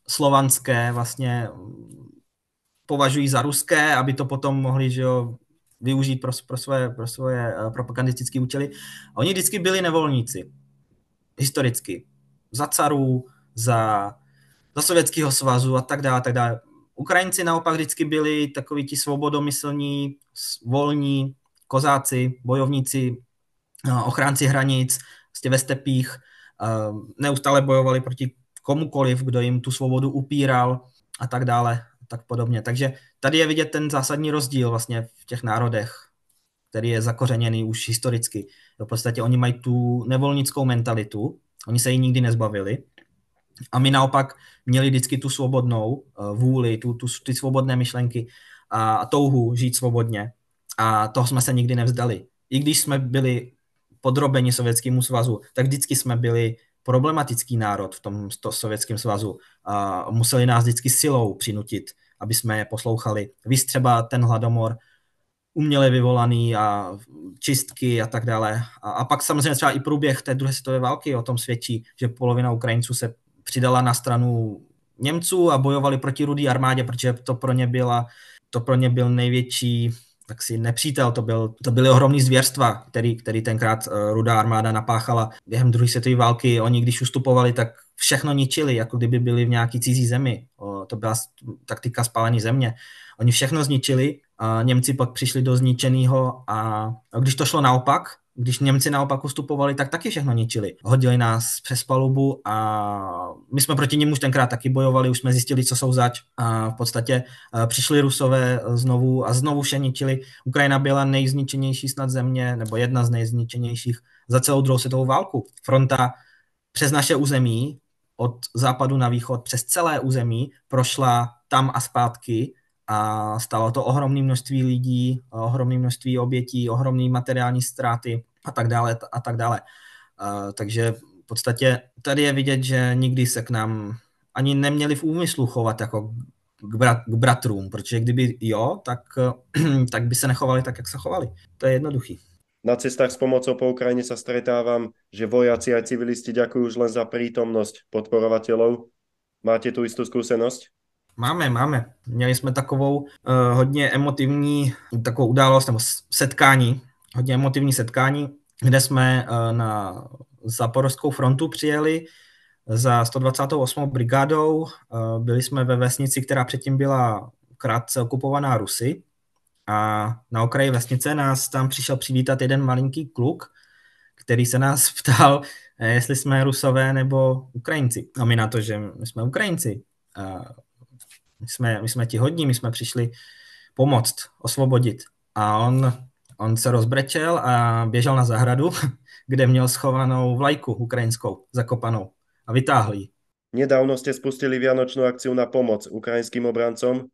S2: slovanské vlastně považují za ruské, aby to potom mohli že jo, využít pro, pro, svoje, pro svoje eh, propagandistické účely. A oni vždycky byli nevolníci. Historicky. Za carů, za, za Sovětského svazu a tak dále, tak dále. Ukrajinci naopak vždycky byli takoví ti svobodomyslní, volní, kozáci, bojovníci, ochránci hranic, vlastně ve stepích, neustále bojovali proti komukoliv, kdo jim tu svobodu upíral a tak dále, a tak podobně. Takže tady je vidět ten zásadní rozdíl vlastně v těch národech, který je zakořeněný už historicky. V podstatě oni mají tu nevolnickou mentalitu, oni se jí nikdy nezbavili, a my naopak měli vždycky tu svobodnou uh, vůli, tu, tu, ty svobodné myšlenky a, a touhu žít svobodně. A toho jsme se nikdy nevzdali. I když jsme byli podrobeni Sovětskému svazu, tak vždycky jsme byli problematický národ v tom to Sovětském svazu. A museli nás vždycky silou přinutit, aby jsme je poslouchali. Víš třeba ten hladomor, uměle vyvolaný a čistky a tak dále. A, a pak samozřejmě třeba i průběh té druhé světové války o tom svědčí, že polovina Ukrajinců se přidala na stranu Němců a bojovali proti rudý armádě, protože to pro ně byla, to pro ně byl největší tak si nepřítel, to, byl, to byly ohromný zvěrstva, který, který tenkrát uh, rudá armáda napáchala během druhé světové války. Oni, když ustupovali, tak všechno ničili, jako kdyby byli v nějaký cizí zemi. To byla taktika spálené země. Oni všechno zničili, a Němci pak přišli do zničeného a když to šlo naopak, když Němci naopak ustupovali, tak taky všechno ničili. Hodili nás přes palubu a my jsme proti nim už tenkrát taky bojovali, už jsme zjistili, co jsou zač a v podstatě eh, přišli Rusové znovu a znovu vše ničili. Ukrajina byla nejzničenější snad země, nebo jedna z nejzničenějších za celou druhou světovou válku. Fronta přes naše území, od západu na východ, přes celé území, prošla tam a zpátky a stalo to ohromné množství lidí, ohromné množství obětí, ohromné materiální ztráty a tak dále a tak dále. Takže v podstatě tady je vidět, že nikdy se k nám ani neměli v úmyslu chovat jako k, brat, k bratrům, protože kdyby jo, tak, tak by se nechovali tak, jak se chovali. To je jednoduchý.
S1: Na cestách s pomocou po Ukrajine sa stretávam, že vojaci aj civilisti ďakujú už len za prítomnosť podporovateľov. Máte tu istú skúsenosť?
S2: Máme, máme. Měli jsme takovou uh, hodně emotivní takovou událost nebo setkání, hodně emotivní setkání, kde jsme uh, na Zaporovskou frontu přijeli za 128. brigádou. Uh, byli jsme ve vesnici, která předtím byla krátce okupovaná Rusy a na okraji vesnice nás tam přišel přivítat jeden malinký kluk, který se nás ptal, jestli jsme Rusové nebo Ukrajinci. A my na to, že my jsme Ukrajinci. A my jsme, my jsme ti hodní, my jsme přišli pomoct, osvobodit. A on, on se rozbrečel a běžel na zahradu, kde měl schovanou vlajku ukrajinskou, zakopanou a vytáhl ji.
S1: Nedávno ste spustili vianočnú akciu na pomoc ukrajinským obrancom.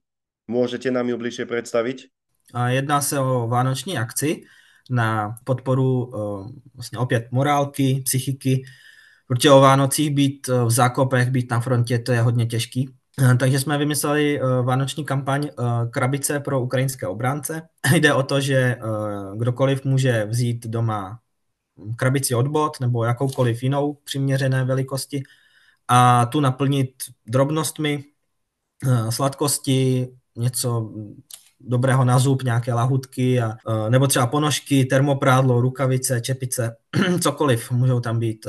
S1: Môžete nám ju bližšie predstaviť?
S2: A jedná se o vánoční akci na podporu uh, vlastně opět morálky, psychiky, protože o Vánocích být v zákopech, být na frontě, to je hodně těžký. Eh, takže jsme vymysleli uh, vánoční kampaň uh, Krabice pro ukrajinské obránce. Jde o to, že kdokoliv může vzít doma krabici od bot nebo jakoukoliv jinou přiměřené velikosti a tu naplnit drobnostmi, sladkosti, něco dobrého na zub, nějaké lahutky, a, nebo třeba ponožky, termoprádlo, rukavice, čepice, cokoliv. Můžou tam být,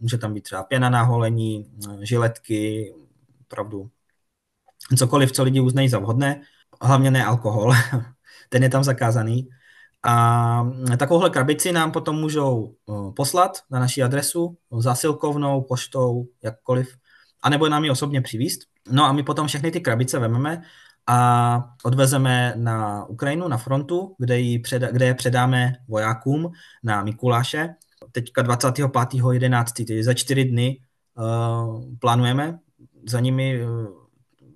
S2: může tam být třeba pěna na holení, žiletky, opravdu cokoliv, co lidi uznají za vhodné, hlavně ne alkohol, ten je tam zakázaný. A takovouhle krabici nám potom můžou poslat na naši adresu zásilkovnou, poštou, jakkoliv, anebo nám ji osobně přivíst. No a my potom všechny ty krabice vememe a odvezeme na Ukrajinu, na frontu, kde, ji předa, kde je předáme vojákům na Mikuláše. Teďka 25.11., tedy za čtyři dny uh, plánujeme za nimi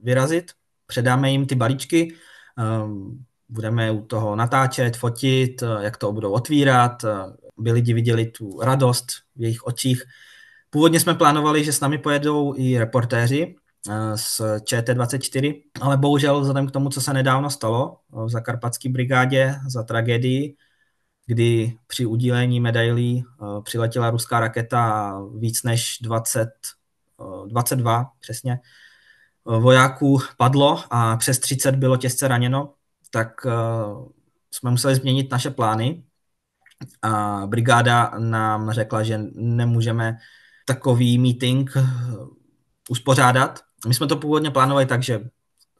S2: vyrazit, předáme jim ty balíčky, uh, budeme u toho natáčet, fotit, uh, jak to budou otvírat, uh, aby lidi viděli tu radost v jejich očích. Původně jsme plánovali, že s námi pojedou i reportéři, z ČT24, ale bohužel vzhledem k tomu, co se nedávno stalo v zakarpatské brigádě za tragédii, kdy při udílení medailí eh, přiletěla ruská raketa víc než 20, 22 eh, přesně eh, vojáků padlo a přes 30 bylo těžce raněno, tak jsme museli změnit naše plány. A brigáda nám řekla, že nemůžeme takový meeting uspořádat, my jsme to původně plánovali tak, že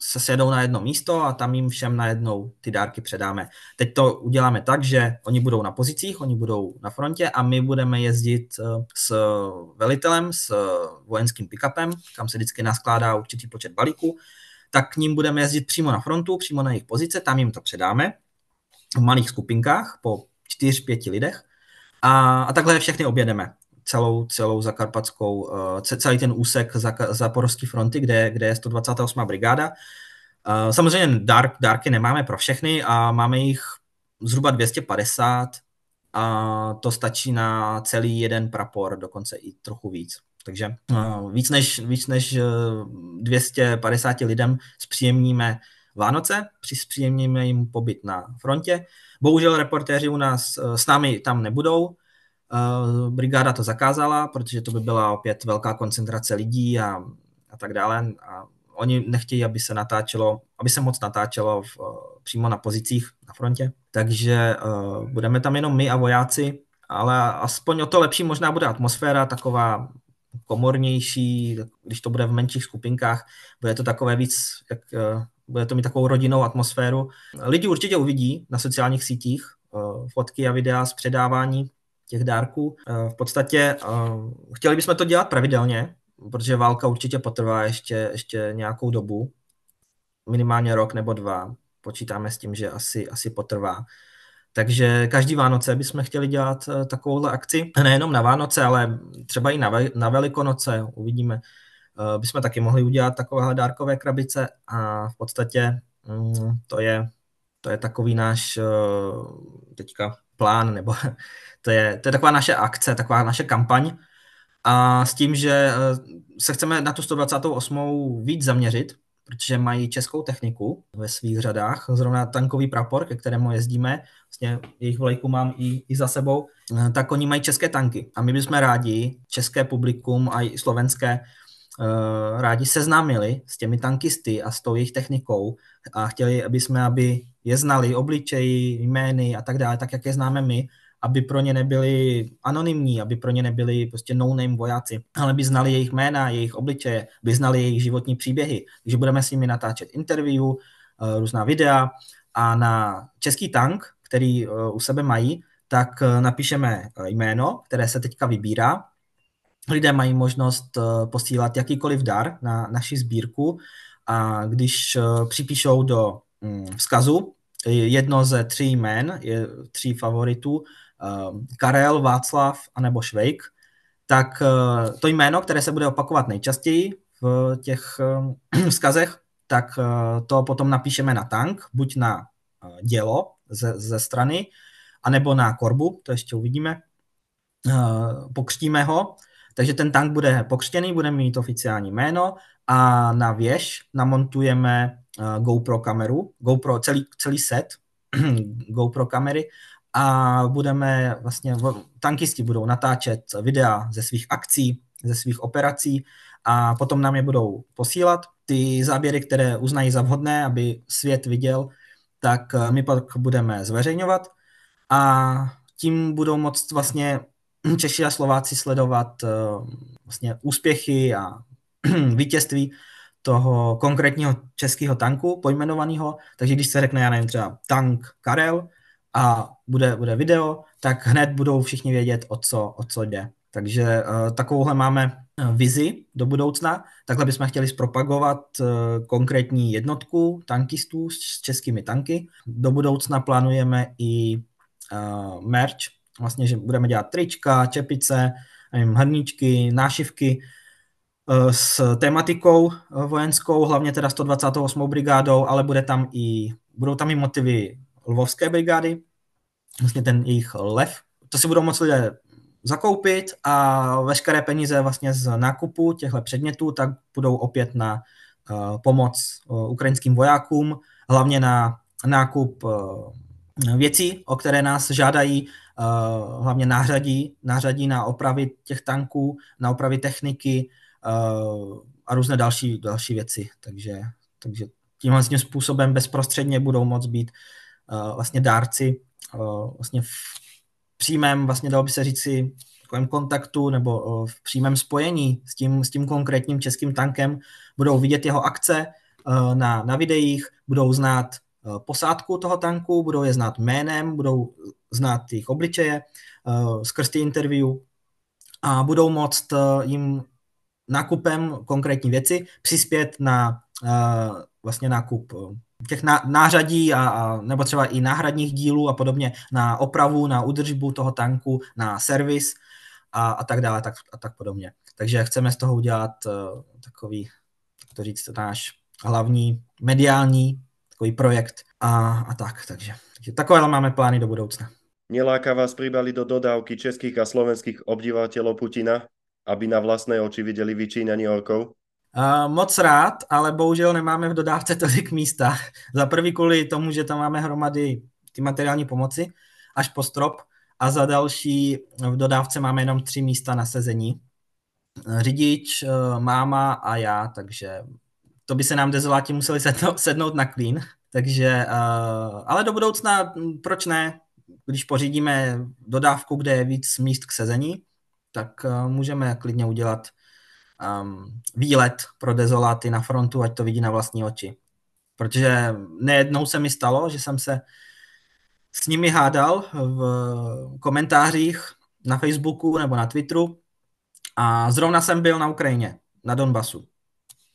S2: se sjedou na jedno místo a tam jim všem najednou ty dárky předáme. Teď to uděláme tak, že oni budou na pozicích, oni budou na frontě a my budeme jezdit eh, s velitelem, s vojenským pick-upem, kam se vždycky naskládá určitý počet balíků, tak k ním budeme jezdit přímo na frontu, přímo na jejich pozice, tam jim to předáme. V malých skupinkách po čtyř, pěti lidech. A, a takhle všechny objedeme celou, celou zakarpatskou, eh, celý ten úsek Zaporovské fronty, kde, kde je 128. brigáda. Eh, samozřejmě dárk, dárky nemáme pro všechny a máme jich zhruba 250 a to stačí na celý jeden prapor, dokonce i trochu víc. Takže uh, víc než, víc než 250 lidem zpříjemníme Vánoce, zpříjemníme jim pobyt na frontě. Bohužel reportéři u nás s námi tam nebudou, brigáda to zakázala, protože to by byla opět velká koncentrace lidí a, a tak dále. A oni nechtějí, aby se natáčelo, aby se moc natáčelo v, uh, přímo na pozicích na frontě. Takže uh, budeme tam jenom my a vojáci, ale aspoň o to lepší možná bude atmosféra, taková komornější, když to bude v menších skupinkách, bude to takové víc, jak, uh, bude to mít takovou rodinnou atmosféru. Lidi určitě uvidí na sociálních sítích uh, fotky a videa z předávání těch dárků. Eh, v podstatě eh, chtěli bychom to dělat pravidelně, protože válka určitě potrvá ještě, ještě nějakou dobu, minimálně rok nebo dva. Počítáme s tím, že asi, asi potrvá. Takže každý Vánoce bychom chtěli dělat eh, takovouhle akci. Nejenom na Vánoce, ale třeba i na, ve, na Velikonoce, uvidíme. Bychom taky mohli udělat takovéhle dárkové krabice a v podstatě mm, to je, to je takový náš teďka plán, nebo to je, to je taková naše akce, taková naše kampaň. A s tím, že eh, se chceme na tu 128. víc zaměřit, protože mají českou techniku ve svých řadách. Zrovna tankový prapor, ke kterému jezdíme, vlastně jejich vlajku mám i, i za sebou, eh, tak oni mají české tanky. A my bychom rádi české publikum a i slovenské uh, rádi seznámili s těmi tankisty a s tou jejich technikou a chtěli, aby jsme, aby je znali obličeji, jmény a tak dále, tak jak je známe my, aby pro ně nebyli anonymní, aby pro ně nebyli prostě no-name vojáci, ale by znali jejich jména, jejich obličeje, by znali jejich životní příběhy. Takže budeme s nimi natáčet interview, eh, různá videa a na český tank, který eh, u sebe mají, tak eh, napíšeme jméno, které se teďka vybírá. Lidé mají možnost posílat jakýkoliv dar na naši sbírku a když připíšou do vzkazu. Jedno ze tří jmén, tří favoritů, Ehm, Karel, Václav anebo Švejk, tak eh, to jméno, které se bude opakovat nejčastěji v těch ehm, vzkazech, tak eh, to potom napíšeme na tank, buď na eh, dělo ze, ze strany, anebo na korbu, to ještě uvidíme. Pokřtíme ho, takže ten tank bude pokřtěný, bude mít oficiální jméno a na věž namontujeme GoPro kameru, GoPro, celý, celý set GoPro kamery a budeme vlastně, tankisti budou natáčet videa ze svých akcí, ze svých operací a potom nám je budou posílat. Ty záběry, které uznají za vhodné, aby svět viděl, tak my pak budeme zveřejňovat a tím budou moct vlastně Češi a Slováci sledovat eh, vlastně úspěchy a vítězství toho konkrétního českého tanku pojmenovaného. Takže když se řekne, já nevím, třeba tank Karel, a bude, bude video, tak hned budou všichni vědět, o co, o co jde. Takže uh, takovouhle máme eh, vizi do budoucna. Takhle bychom chtěli zpropagovat uh, konkrétní jednotku tankistů s českými tanky. Do budoucna plánujeme i uh, merch, vlastně, že budeme dělat trička, čepice, nevím, hrníčky, nášivky s tématikou vojenskou, hlavně teda 128. brigádou, ale bude tam i, budou tam i motivy lvovské brigády, vlastně ten jejich lev. To si budou moct lidé zakoupit a veškeré peníze vlastně z nákupu těchto předmětů tak budou opět na uh, pomoc ukrajinským vojákům, hlavně na nákup věcí, o které nás žádají, hlavně nářadí, nářadí na opravy těch tanků, na opravy techniky a různé další, další věci. Takže, takže tímhle způsobem bezprostředně budou moct být Eh, vlastně dárci eh, vlastně v přímém, vlastně dalo by se říci, kontaktu nebo eh, v přímém spojení s tím, s tím konkrétním českým tankem, budou vidět jeho akce na, na videích, budou znát posádku toho tanku, budou je znát jménem, budou znát jejich obličeje skrz ty interview a budou moct jim nákupem konkrétní věci přispět na vlastně nákup těch nářadí a, a nebo třeba i náhradních dílů a podobně na opravu, na udržbu toho tanku, na servis a, a tak dále tak, a tak podobně. Takže chceme z toho udělat uh, takový, jak to říct, náš hlavní mediální takový projekt a, a tak. Takže, takže takové máme plány do budoucna.
S1: Neláka vás pribali do dodávky českých a slovenských obdivateľov Putina, aby na vlastné oči videli vyčíňanie orkov?
S2: Uh, moc rád, ale bohužel nemáme v dodávce tolik místa. za prvý kvůli tomu, že tam máme hromady ty materiální pomoci až po strop a za další v dodávce máme jenom tři místa na sezení. Řidič, uh, máma a já, takže to by se nám dezoláti museli sednout, sednout na klín. Takže, uh, ale do budoucna, proč ne? Když pořídíme dodávku, kde je víc míst k sezení, tak uh, můžeme klidně udělat um, výlet pro dezoláty na frontu, ať to vidí na vlastní oči. Protože nejednou se mi stalo, že jsem se s nimi hádal v komentářích na Facebooku nebo na Twitteru a zrovna jsem byl na Ukrajině, na Donbasu.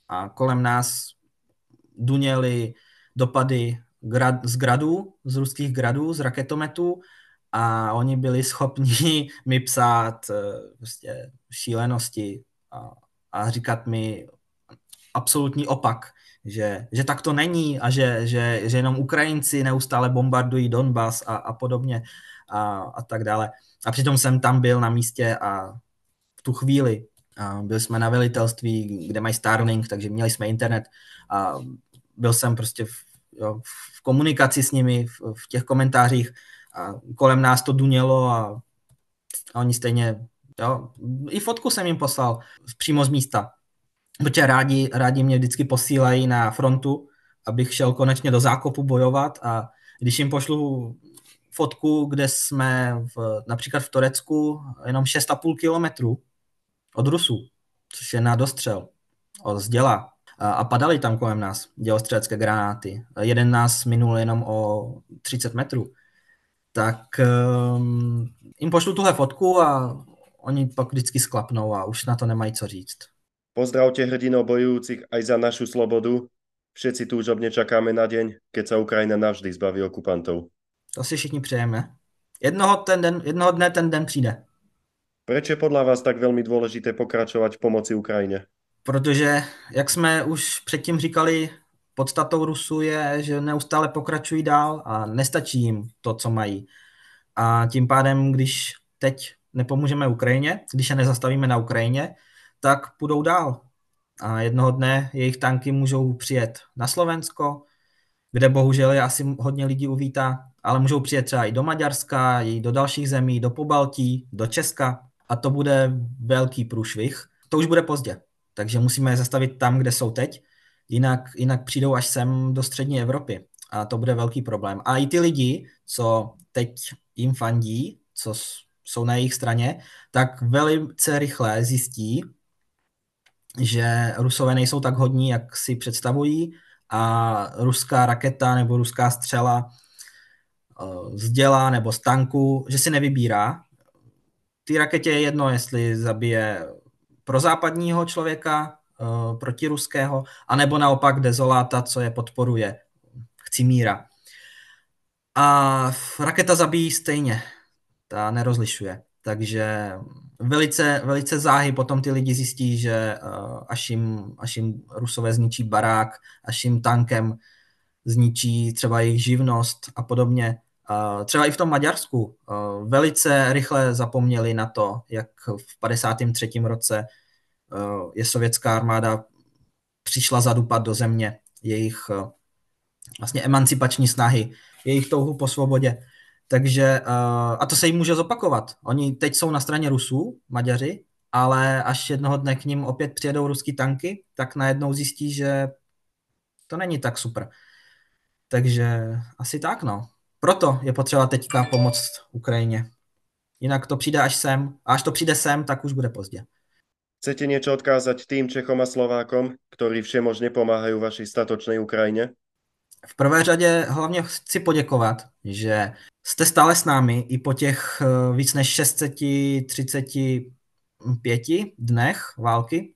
S2: A kolem nás duněly dopady grad, z gradů, z ruských gradů, z raketometů a oni byli schopni mi psát eh, prostě šílenosti a a říkat mi absolutní opak, že, že tak to není a že, že, že jenom Ukrajinci neustále bombardují Donbass a, a podobně a, a tak dále. A přitom jsem tam byl na místě a v tu chvíli A byli jsme na velitelství, kde mají Starlink, takže měli jsme internet a byl jsem prostě v, jo, v komunikaci s nimi, v, v těch komentářích a kolem nás to dunělo a, a oni stejně, jo, i fotku jsem jim poslal přímo z místa, protože rádi, rádi mě vždycky posílají na frontu, abych šel konečně do zákopu bojovat a když jim pošlu fotku, kde jsme v, například v Turecku jenom 6,5 kilometrů od Rusů, což je na dostřel od zděla. A, a padaly tam kolem nás dělostřelecké granáty. Jeden nás minul jenom o 30 metrů. Tak um, jim pošlu tuhle fotku a oni pak vždycky sklapnou a už na to nemají co říct.
S1: Pozdravte hrdinov bojujúcich aj za našu slobodu. Všetci túžobne čakáme na deň, keď sa Ukrajina navždy zbaví okupantov.
S2: To si všichni přejeme. Jednoho, ten den, jednoho dne ten den přijde.
S1: Proč je podľa vás tak veľmi dôležité pokračovať v pomoci Ukrajine?
S2: Protože, jak jsme už předtím říkali, podstatou Rusu je, že neustále pokračují dál a nestačí jim to, co mají. A tím pádem, když teď nepomůžeme Ukrajině, když je nezastavíme na Ukrajině, tak půjdou dál. A jednoho dne jejich tanky můžou přijet na Slovensko, kde bohužel je asi hodně lidí uvítá, ale můžou přijet třeba i do Maďarska, i do dalších zemí, do Pobaltí, do Česka a to bude velký průšvih. To už bude pozdě, takže musíme je zastavit tam, kde jsou teď, jinak, jinak přijdou až sem do střední Evropy a to bude velký problém. A i ty lidi, co teď jim fandí, co jsou na jejich straně, tak velice rychle zjistí, že Rusové nejsou tak hodní, jak si představují a ruská raketa nebo ruská střela eh, z děla nebo z tanku, že si nevybírá. Ty raketě je jedno, jestli zabije prozápadního člověka uh, proti ruského, anebo naopak dezoláta, co je podporuje, chci míra. A raketa zabíjí stejně, ta nerozlišuje. Takže velice, velice záhy potom ty lidi zjistí, že uh, až, jim, až jim rusové zničí barák, až jim tankem zničí třeba jejich živnost a podobně. Třeba i v tom Maďarsku uh, velice rychle zapomněli na to, jak v 53. roce je sovětská armáda přišla zadupat do země jejich uh, vlastně emancipační snahy, jejich touhu po svobodě. Takže, uh, a to se jim může zopakovat. Oni teď jsou na straně Rusů, Maďaři, ale až jednoho dne k ním opět přijedou ruský tanky, tak najednou zjistí, že to není tak super. Takže asi tak, no. Proto je potřeba teďka pomoct Ukrajině. Jinak to přijde až sem. A až to přijde sem, tak už bude pozdě.
S1: Chcete niečo odkázať tým Čechom a Slovákom, ktorí všemožne pomáhajú vašej statočnej Ukrajine?
S2: V prvé řadě hlavně chci poděkovat, že jste stále s námi i po těch eh, víc než 635 dnech války.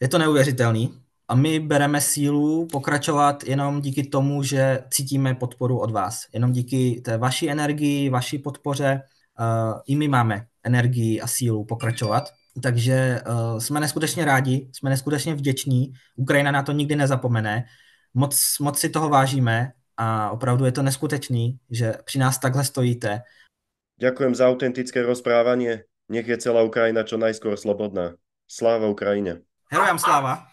S2: Je to neuvěřitelný a my bereme sílu pokračovat jenom díky tomu, že cítíme podporu od vás. Jenom díky té vaší energii, vaší podpoře uh, i my máme energii a sílu pokračovat. Takže uh, jsme neskutečně rádi, jsme neskutečně vděční. Ukrajina na to nikdy nezapomene. Moc, moc si toho vážíme a opravdu je to neskutečný, že při nás takhle stojíte.
S1: Ďakujem za autentické rozprávanie. Nech je celá Ukrajina čo najskôr slobodná. Sláva Ukrajine.
S2: Herojám sláva.